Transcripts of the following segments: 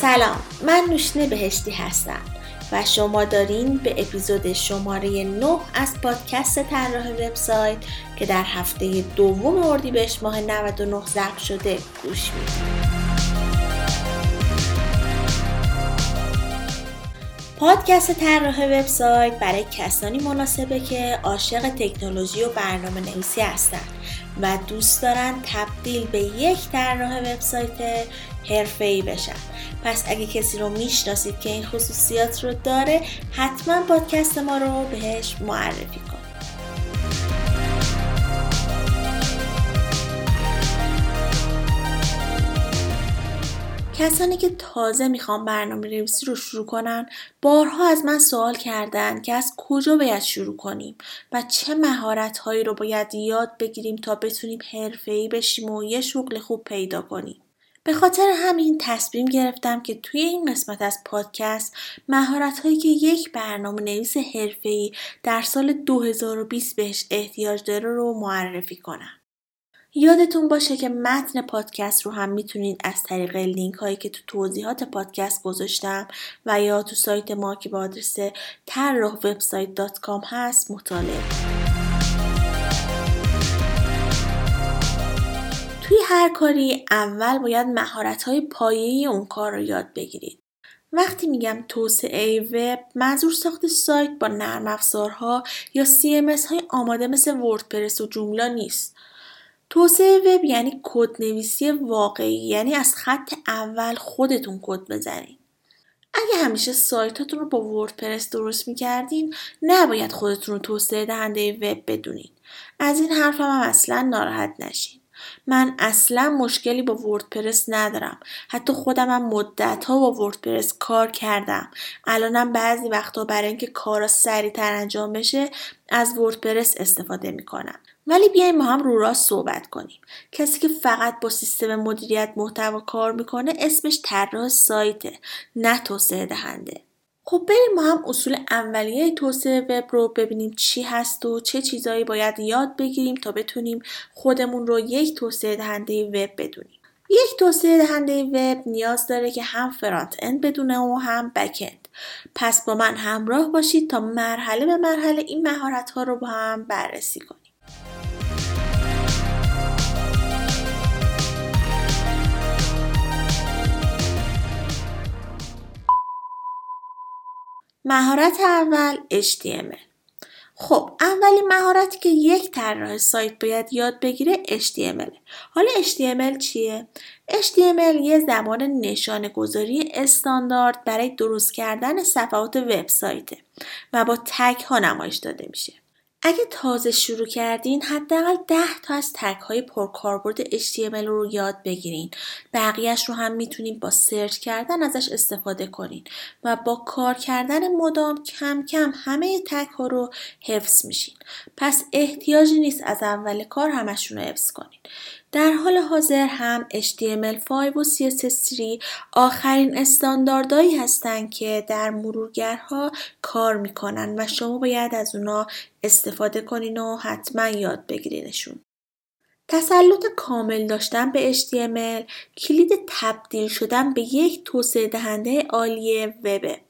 سلام من نوشنه بهشتی هستم و شما دارین به اپیزود شماره 9 از پادکست طراح وبسایت که در هفته دوم اردیبهشت ماه 99 ضبط شده گوش می‌دید پادکست طراح وبسایت برای کسانی مناسبه که عاشق تکنولوژی و برنامه نویسی هستند و دوست دارن تبدیل به یک طراح وبسایت حرفه‌ای بشن. پس اگه کسی رو می‌شناسید که این خصوصیات رو داره حتما پادکست ما رو بهش معرفی کن. کسانی که تازه می‌خوان برنامه نویسی رو شروع کنن بارها از من سوال کردن که از کجا باید شروع کنیم و چه مهارت هایی رو باید یاد بگیریم تا بتونیم حرفه‌ای بشیم و یه شغل خوب پیدا کنیم. به خاطر همین تصمیم گرفتم که توی این قسمت از پادکست مهارت هایی که یک برنامه نویس حرفه‌ای در سال 2020 بهش احتیاج داره رو معرفی کنم. یادتون باشه که متن پادکست رو هم می‌تونید از طریق لینک هایی که تو توضیحات پادکست گذاشتم و یا تو سایت ما که با آدرس طراح هست مطالعه توی هر کاری اول باید مهارت های پایه اون کار رو یاد بگیرید. وقتی میگم توسعه وب منظور ساخت سایت با نرم افزارها یا CMS های آماده مثل وردپرس و جوملا نیست. توسعه وب یعنی نویسی واقعی یعنی از خط اول خودتون کد بزنید. اگه همیشه سایتاتون رو با وردپرس درست می‌کردین نباید خودتون رو توسعه دهنده وب بدونین. از این حرفم هم اصلا ناراحت نشین. من اصلا مشکلی با وردپرس ندارم حتی خودم هم مدت ها با وردپرس کار کردم الانم بعضی وقتا برای اینکه کارا سریعتر انجام بشه از وردپرس استفاده می‌کنم ولی بیایم با هم رو راست صحبت کنیم کسی که فقط با سیستم مدیریت محتوا کار می‌کنه اسمش طراح سایته نه توسعه دهنده خب بریم ما هم اصول اولیه توسعه وب رو ببینیم چی هست و چه چیزایی باید یاد بگیریم تا بتونیم خودمون رو یک توسعه دهنده وب بدونیم یک توسعه دهنده وب نیاز داره که هم فرانت اند بدونه و هم بک اند. پس با من همراه باشید تا مرحله به مرحله این مهارت ها رو با هم بررسی کنیم. مهارت اول HTML خب اولین مهارتی که یک طراح سایت باید یاد بگیره HTML حالا HTML چیه؟ HTML یه زبان نشانه گذاری استاندارد برای درست کردن صفحات وبسایته و با تگ ها نمایش داده میشه. اگه تازه شروع کردین حداقل 10 تا از تک های پرکاربرد HTML رو یاد بگیرین. بقیهش رو هم می‌تونین با سرچ کردن ازش استفاده کنین و با کار کردن مدام کم کم همه تک ها رو حفظ میشین. پس احتیاجی نیست از اول کار همشون رو حفظ کنین. در حال حاضر هم HTML5 و CSS3 آخرین استانداردهایی هستند که در مرورگرها کار می‌کنن و شما باید از اونا استفاده کنین و حتما یاد بگیرینشون. تسلط کامل داشتن به HTML کلید تبدیل شدن به یک توسعه دهنده عالی وبه.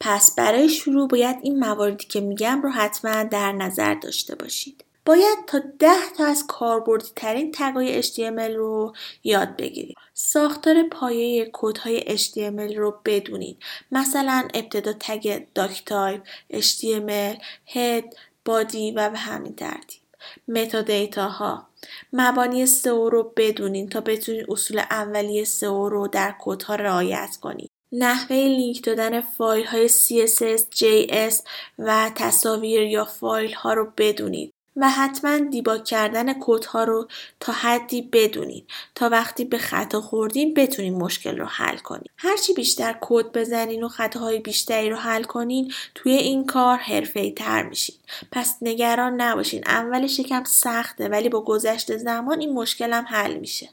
پس برای شروع باید این مواردی که میگم رو حتما در نظر داشته باشید. باید تا ده تا از کاربردی ترین tag ای HTML رو یاد بگیرید. ساختار پایه کدهای HTML رو بدونید. مثلا ابتدا tag doctype، HTML، head، body و به همین ترتیب. meta ها مبانی سئو رو بدونین تا بتونید اصول اولیه سئو رو در کدها رعایت کنید. نحوه لینک دادن فایل های CSS, JS و تصاویر یا فایل ها رو بدونید. و حتما دیباگ کردن کودها رو تا حدی بدونین. تا وقتی به خطا خوردین بتونین مشکل رو حل کنین. هرچی بیشتر کد بزنین و خطاهای بیشتری رو حل کنین توی این کار حرفه تر میشین. پس نگران نباشین. اولش یکم سخته ولی با گذشت زمان این مشکل هم حل میشه.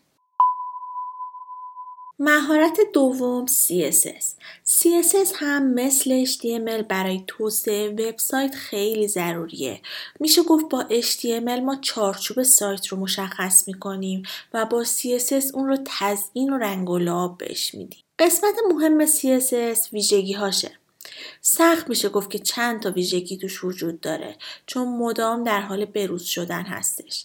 مهارت دوم CSS CSS هم مثل HTML برای توسعه وبسایت خیلی ضروریه. میشه گفت با HTML ما چارچوب سایت رو مشخص می‌کنیم و با CSS اون رو تزیین و رنگ و لعاب بهش میدیم. قسمت مهم CSS ویژگی هاشه. سخت میشه گفت که چند تا ویژگی توش وجود داره چون مدام در حال بروز شدن هستش.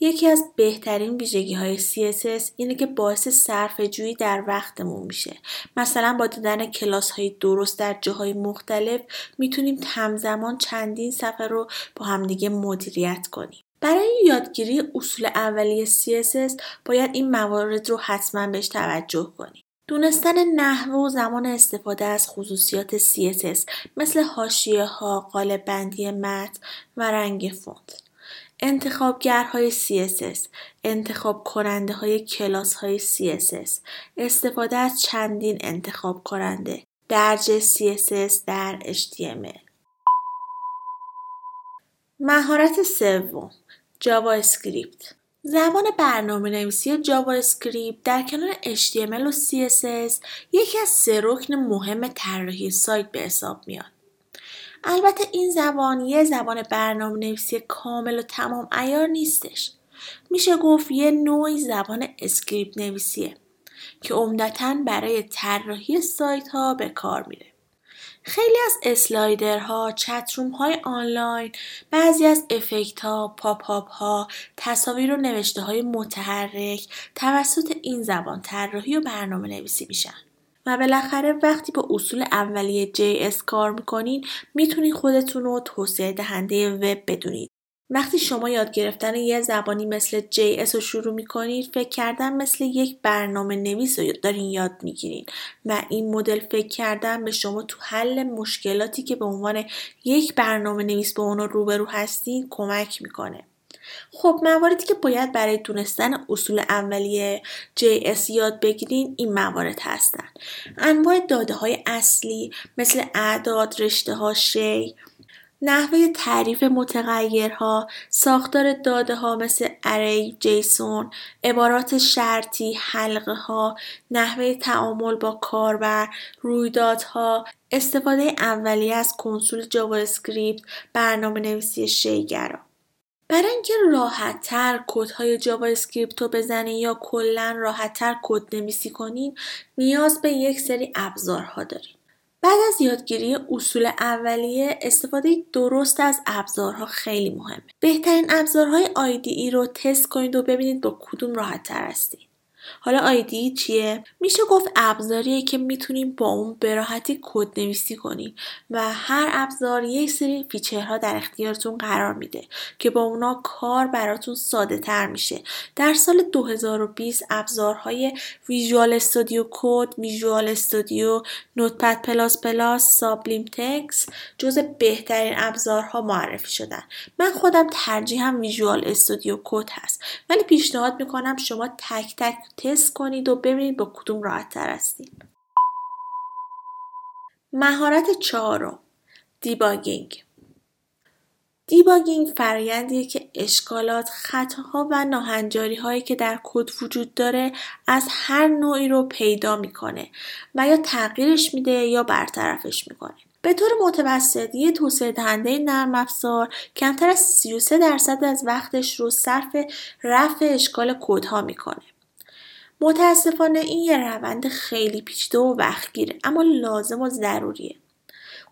یکی از بهترین ویژگی های CSS اینه که باعث صرف جویی در وقتمون میشه. مثلا با دیدن کلاس های درست در جاهای مختلف می‌تونیم همزمان چندین صفحه رو با همدیگه مدیریت کنیم. برای یادگیری اصول اولیه CSS باید این موارد رو حتما بهش توجه کنیم. دونستن نحوه و زمان استفاده از خصوصیات CSS مثل حاشیه ها، قالب بندی متن و رنگ فونت. انتخابگرهای CSS، انتخاب کننده های کلاس های CSS، استفاده از چندین انتخاب کننده، درج CSS در HTML. مهارت سوم JavaScript زبان برنامه نویسی JavaScript در کنار HTML و CSS یکی از سه رکن مهم طراحی سایت به حساب میاد. البته این زبان یه زبان برنامه نویسی کامل و تمام عیار نیستش. میشه گفت یه نوعی زبان اسکریپت نویسیه که عمدتا برای طراحی سایت ها به کار میره. خیلی از slider ها، chatroom های آنلاین، بعضی از افکت ها، pop-up ها، تصاویر و نوشته های متحرک توسط این زبان طراحی و برنامه نویسی میشن. و بالاخره وقتی با اصول اولیه JS کار می‌کنین می‌تونید خودتون رو توسعه دهنده وب بدونید وقتی شما یاد گرفتن یه زبانی مثل JS رو شروع می‌کنید فکر کردن مثل یک برنامه نویس رو دارین یاد می‌گیرین و این مدل فکر کردن به شما تو حل مشکلاتی که به عنوان یک برنامه نویس با اونا روبرو هستین کمک می‌کنه. خب مواردی که باید برای دونستن اصول اولیه JS یاد بگیرین این موارد هستن. انواع داده های اصلی مثل اعداد، رشته ها، شی، نحوه تعریف متغیرها، ساختار داده ها مثل array، JSON، عبارات شرطی، حلقه ها، نحوه تعامل با کاربر، رویدادها، استفاده اولیه از کنسول JavaScript، برنامه نویسی شی‌گرا. برای اینکه راحتتر کدهای JavaScript رو بزنین یا کلا راحتتر کد نویسی کنین نیاز به یک سری ابزارها داریم. بعد از یادگیری اصول اولیه استفاده درست از ابزارها خیلی مهمه. بهترین ابزارهای ای رو تست کنید و ببینید با کدوم راحت تر هستید. حالا آیدی چیه؟ میشه گفت ابزاریه که می‌تونیم با اون به راحتی کد نویسی کنیم و هر ابزار یک سری فیچرها در اختیارتون قرار میده که با اونا کار براتون ساده تر میشه. در سال 2020 ابزارهای Visual Studio Code، Visual Studio، Notepad++، Sublime Text جزء بهترین ابزارها معرفی شدن. من خودم ترجیحم Visual Studio Code هست ولی پیشنهاد می‌کنم شما تک تک تست کنید و ببینید با کدوم راحت تر هستید. مهارت چهارم debugging debugging فرایندیه که اشکالات، خطاها و ناهنجاری هایی که در کد وجود داره از هر نوعی رو پیدا می‌کنه و یا تغییرش میده یا برطرفش می‌کنه. به طور متوسط یه توسعه دهنده نرم افزار کمتر از 33 درصد از وقتش رو صرف رفع اشکال کدها می‌کنه. متاسفانه این یه روند خیلی پیچیده و وقتگیره اما لازم و ضروریه.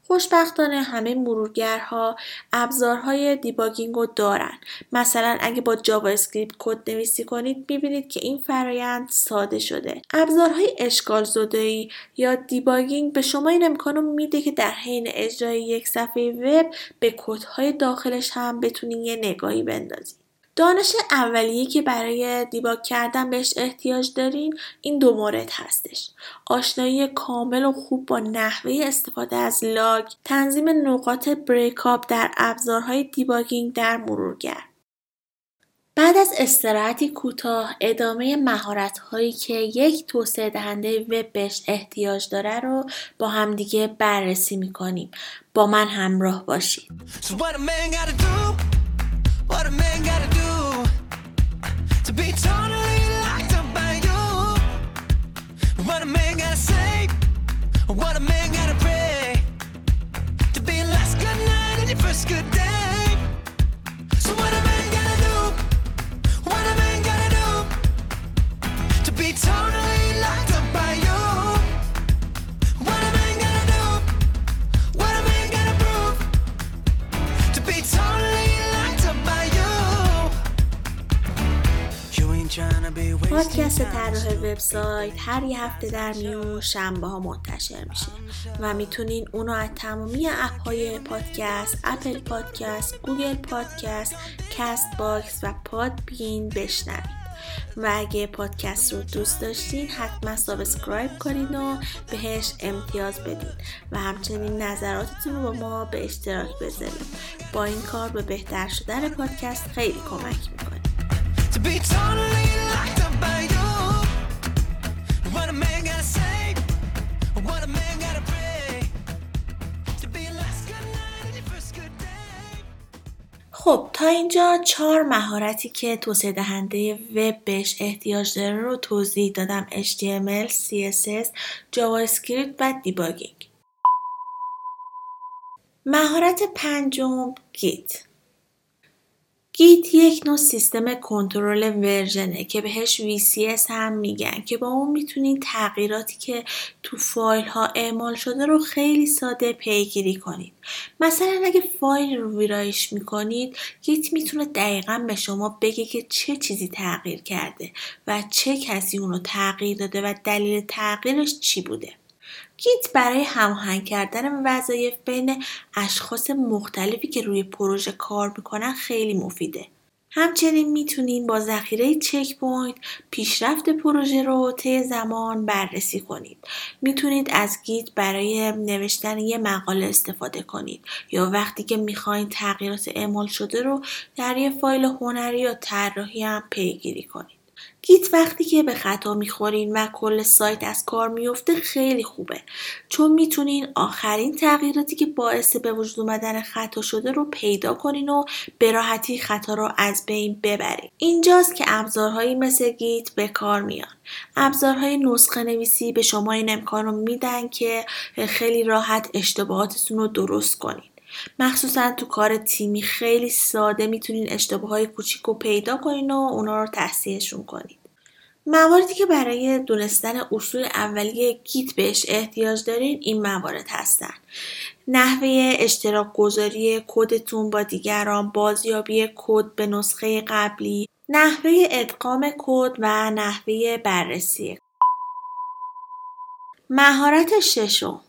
خوشبختانه همه مرورگرها ابزارهای دیباگینگ رو دارن. مثلا اگه با JavaScript کد نویسی کنید می‌بینید که این فرایند ساده شده. ابزارهای اشکال زدایی یا debugging به شما این امکان میده که در حین اجرای یک صفحه وب به کدهای داخلش هم بتونید یه نگاهی بندازید. دانش اولیه که برای debug کردن بهش احتیاج دارین این دو مورد هستش. آشنایی کامل و خوب با نحوه استفاده از log، تنظیم نقاط breakpoint در ابزارهای debugging در مرورگر. بعد از استراحتی کوتاه ادامه مهارت هایی که یک توسعه دهنده وب بهش احتیاج داره رو با همدیگه بررسی می‌کنیم. با من همراه باشید. What be totally locked up by you? What a man gotta say? What a man gotta pray to be last good night and your first good پادکست طراح وبسایت هر یه هفته در میون شنبه ها منتشر میشه. و می‌تونین اونو از تمامی اپ های پادکست Apple Podcast Google Podcast Castbox و Podbean بشنوید. و اگه پادکست رو دوست داشتین حتما subscribe کنین و بهش امتیاز بدین. و همچنین نظراتتون رو با ما به اشتراک بذارین. با این کار به بهتر شدن پادکست خیلی کمک خب تا اینجا چهار مهارتی که توسعه دهنده وب بهش احتیاج داره رو توضیح دادم. HTML, CSS, JavaScript و debugging. مهارت پنجم Git Git یک نوع سیستم کنترل version ه که بهش VCS هم میگن که با اون می‌تونید تغییراتی که تو فایل ها اعمال شده رو خیلی ساده پیگیری کنید. مثلا اگه فایل رو ویرایش می‌کنید Git می‌تونه دقیقا به شما بگه که چه چیزی تغییر کرده و چه کسی اونو تغییر داده و دلیل تغییرش چی بوده. Git برای هماهنگ کردن وظایف بین اشخاص مختلفی که روی پروژه کار می‌کنن خیلی مفیده. همچنین می‌تونین با ذخیره checkpoint پیشرفت پروژه رو طی زمان بررسی کنید. می‌تونید از گیت برای نوشتن یه مقاله استفاده کنید یا وقتی که می‌خواین تغییرات اعمال شده رو در یه فایل هنری یا طراحی هم پیگیری کنید. گیت وقتی که به خطا می‌خورین و کل سایت از کار میفته خیلی خوبه. چون می‌تونین آخرین تغییراتی که باعث به وجود اومدن خطا شده رو پیدا کنین و به راحتی خطا رو از بین ببرین. اینجاست که ابزارهایی مثل گیت به کار میان. ابزارهای نسخه نویسی به شما این امکان رو میدن که خیلی راحت اشتباهاتتون رو درست کنین. مخصوصا تو کار تیمی خیلی ساده می‌تونین اشتباه های کوچیک رو پیدا کنین و اونا رو تحصیلشون کنین. مواردی که برای دونستن اصول اولیه گیت بهش احتیاج دارین این موارد هستن. نحوه اشتراک گذاری کدتون با دیگران، بازیابی کد به نسخه قبلی، نحوه ادغام کد و نحوه بررسی. مهارت ششم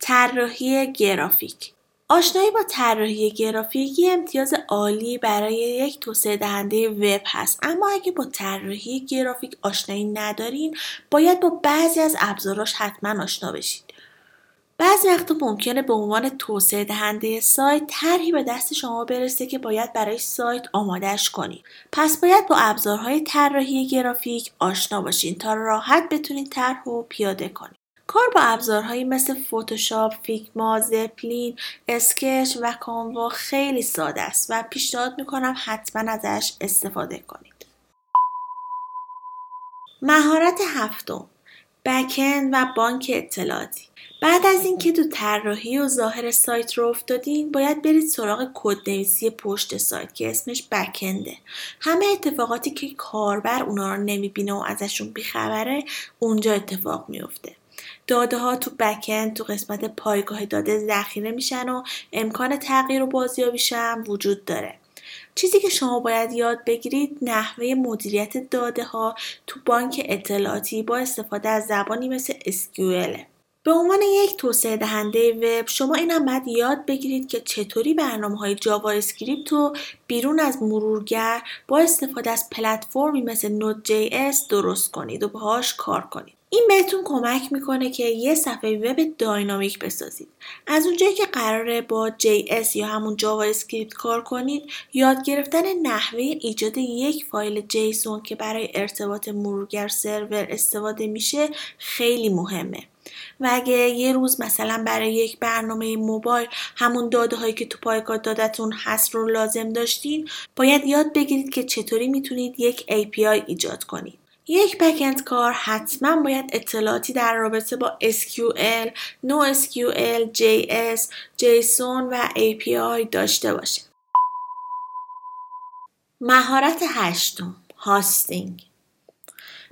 طراحی گرافیک آشنایی با طراحی گرافیکی امتیاز عالی برای یک توسعه دهنده وب هست. اما اگه با طراحی گرافیک آشنایی ندارین باید با بعضی از ابزاراش حتما آشنا بشید. بعضی وقتا ممکنه به عنوان توسعه دهنده سایت طرحی به دست شما برسه که باید برای سایت آمادش کنید. پس باید با ابزارهای طراحی گرافیک آشنا باشین تا راحت بتونید طرح رو پیاده کنید. کار با ابزارهایی مثل فوتوشاپ، فیگما، زپلین، اسکچ و کانوا خیلی ساده است و پیشنهاد می‌کنم حتما ازش استفاده کنید. مهارت هفتم بکن و بانک اطلاعاتی. بعد از اینکه تو طراحی و ظاهر سایت رو افتادین باید برید سراغ کدنویسی پشت سایت که اسمش بکنده همه اتفاقاتی که کاربر اونا رو نمی‌بینه و ازشون بیخبره اونجا اتفاق میفته داده ها تو backend تو قسمت پایگاه داده ذخیره میشن و امکان تغییر و بازیابیش هم وجود داره چیزی که شما باید یاد بگیرید نحوه مدیریت داده ها تو بانک اطلاعاتی با استفاده از زبانی مثل SQL. به عنوان یک توسعه دهنده وب شما این هم باید یاد بگیرید که چطوری برنامه های JavaScript رو بیرون از مرورگر با استفاده از پلتفرمی مثل Node J درست کنید و باهاش کار کنید. این بهتون کمک می‌کنه که یه صفحه وب dynamic بسازید. از اونجایی که قراره با JS یا همون JavaScript کار کنید، یاد گرفتن نحوه ایجاد یک فایل JSON که برای ارتباط مرورگر سرور استفاده میشه خیلی مهمه. و اگه یه روز مثلا برای یک برنامه موبایل همون داده هایی که تو پایگاه دادتون هست رو لازم داشتین باید یاد بگیرید که چطوری می‌تونید یک API ایجاد کنید. یک بکند کار حتما باید اطلاعاتی در رابطه با SQL, NoSQL, JS, JSON و API داشته باشه. مهارت هشتم هاستینگ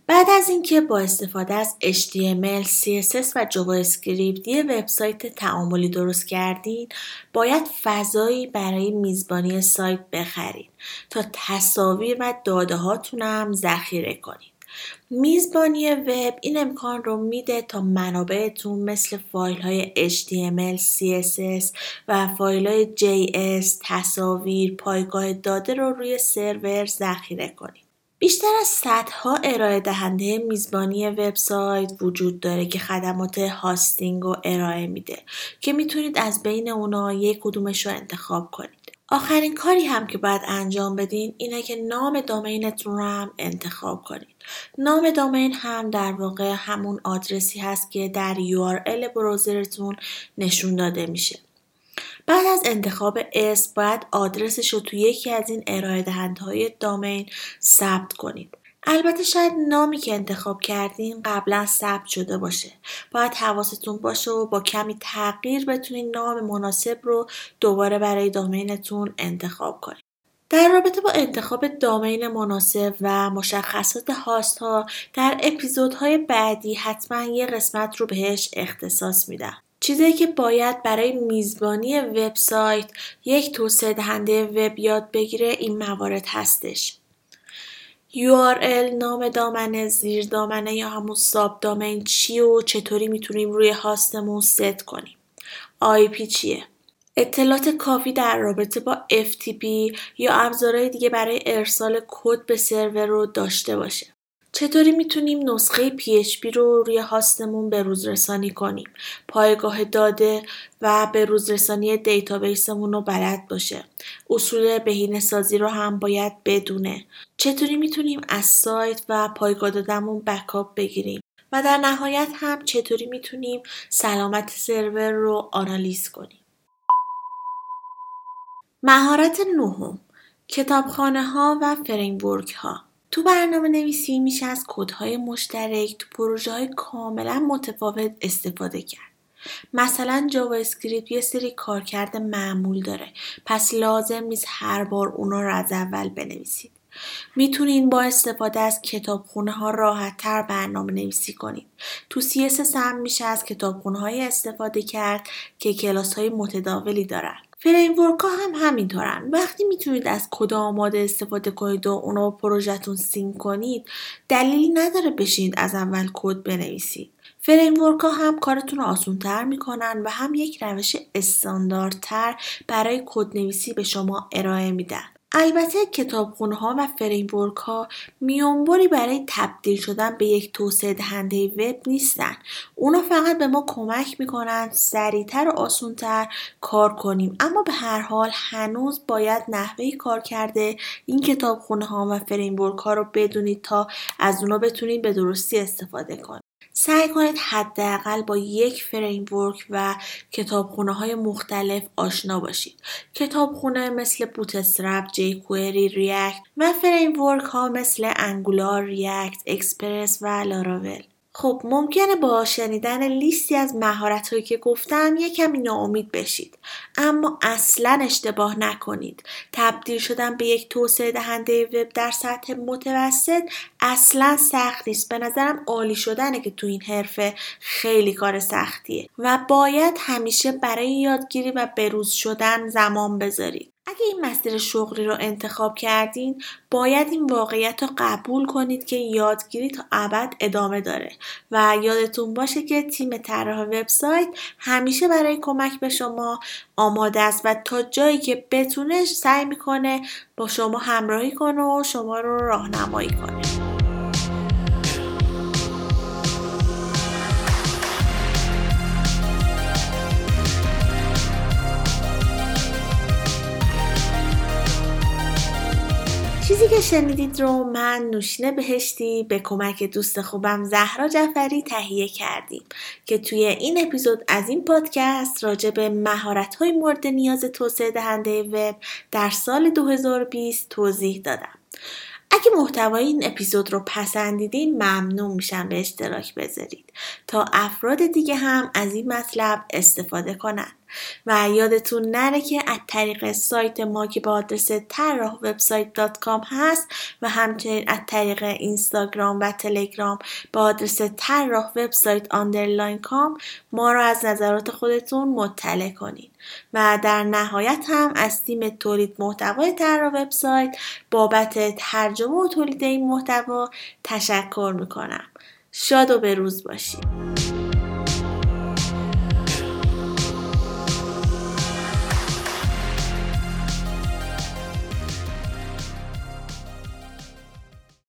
بعد از اینکه با استفاده از HTML, CSS و JavaScript یه وبسایت تعاملی درست کردین باید فضایی برای میزبانی سایت بخرید تا تصاویر و داده هاتون هم ذخیره کنید. میزبانی وب این امکان رو میده تا منابعتون مثل فایل های HTML, CSS و فایل های JS، تصاویر، پایگاه داده رو روی سرور ذخیره کنید. بیشتر از صدها ارائه دهنده میزبانی وبسایت وجود داره که خدمات هاستینگ رو ارائه میده که می‌تونید از بین اونا یک کدومش رو انتخاب کنید. آخرین کاری هم که باید انجام بدین اینه که نام دامینتون رو هم انتخاب کنید. نام دامین هم در واقع همون آدرسی هست که در URL براوزرتون نشون داده میشه. بعد از انتخاب اسم باید آدرسش رو توی یکی از این ارائه دهندهای دامین ثبت کنید. البته شاید نامی که انتخاب کردین قبلا ثبت شده باشه. باید حواستون باشه و با کمی تغییر بتونید نام مناسب رو دوباره برای دامینتون انتخاب کنید. در رابطه با انتخاب دامین مناسب و مشخصات هاست ها در اپیزودهای بعدی حتما یه قسمت رو بهش اختصاص میدم. چیزی که باید برای میزبانی وبسایت یک توسعه دهنده وب یاد بگیره این موارد هستش. URL نام دامنه زیر دامنه یا همون sub domain چی و چطوری می‌تونیم روی هاستمون ست کنیم. IP چیه؟ اطلاعات کافی در رابطه با FTP یا ابزارهای دیگه برای ارسال کد به سرور رو داشته باشه. چطوری می‌تونیم نسخه PHP رو روی هاستمون به روز رسانی کنیم؟ پایگاه داده و به روز رسانی database مون رو بلد باشه. اصول بهینه سازی رو هم باید بدونه. چطوری می‌تونیم از سایت و پایگاه دادمون backup بگیریم؟ و در نهایت هم چطوری می‌تونیم سلامت سرور رو آنالیز کنیم؟ مهارت نهم کتابخانه ها و framework ها تو برنامه نویسی میشه از کدهای مشترک تو پروژه های کاملا متفاوت استفاده کرد. مثلا JavaScript یه سری کارکرد معمول داره پس لازم نیست هر بار اونا رو از اول بنویسید. می‌تونین با استفاده از کتابخونه ها راحت تر برنامه نویسی کنید. تو CSS هم میشه از کتابخونه های استفاده کرد که کلاس های متداولی دارن. framework ها هم همینطورن. وقتی می‌تونید از کد آماده استفاده کنید و اونو پروژهتون sync کنید دلیلی نداره بشینید از اول کد بنویسید. framework ها هم کارتون رو آسون تر می‌کنن و هم یک روش استانداردتر برای کد نویسی به شما ارائه میدن. البته کتابخونه ها و framework ها میانبری برای تبدیل شدن به یک توسعه دهنده وب نیستن. اونا فقط به ما کمک می‌کنن سریعتر و آسونتر کار کنیم. اما به هر حال هنوز باید نحوه کارکرد این کتابخونه ها و framework ها رو بدونید تا از اونا بتونید به درستی استفاده کنید. سعی کنید حداقل با یک framework و کتابخونه های مختلف آشنا باشید. کتابخونه مثل Bootstrap، jQuery، React و framework ها مثل Angular، React، Express و لاراول. خب ممکنه با شنیدن لیستی از مهارت هایی که گفتم یه کمی ناامید بشید. اما اصلا اشتباه نکنید. تبدیل شدن به یک توسعه دهنده وب در سطح متوسط اصلا سخت نیست. به نظرم عالی شدنه که تو این حرفه خیلی کار سختیه. و باید همیشه برای یادگیری و بروز شدن زمان بذارید. اگه این مسیر شغلی رو انتخاب کردین باید این واقعیت رو قبول کنید که یادگیری تا ابد ادامه داره. و یادتون باشه که تیم طراح وبسایت همیشه برای کمک به شما آماده است و تا جایی که بتونه سعی می‌کنه با شما همراهی کنه و شما رو راهنمایی کنه. چیزی که شنیدید رو من نوشینه بهشتی به کمک دوست خوبم زهرا جعفری تهیه کردیم که توی این اپیزود از این پادکست راجع به مهارت های مورد نیاز توسعه دهنده وب در سال 2020 توضیح دادم. اگه محتوای این اپیزود رو پسندیدین ممنون میشم به اشتراک بذارید تا افراد دیگه هم از این مطلب استفاده کنن. و یادتون نره که از طریق سایت ما که با آدرس طراح وبسایت هست و همچنین از طریق اینستاگرام و تلگرام با آدرس طراح وبسایت underline com ما را از نظرات خودتون مطلع کنین و در نهایت هم از تیم تولید محتوای طراح وبسایت بابت ترجمه و تولید این محتوا تشکر می‌کنم. شاد و به روز باشید.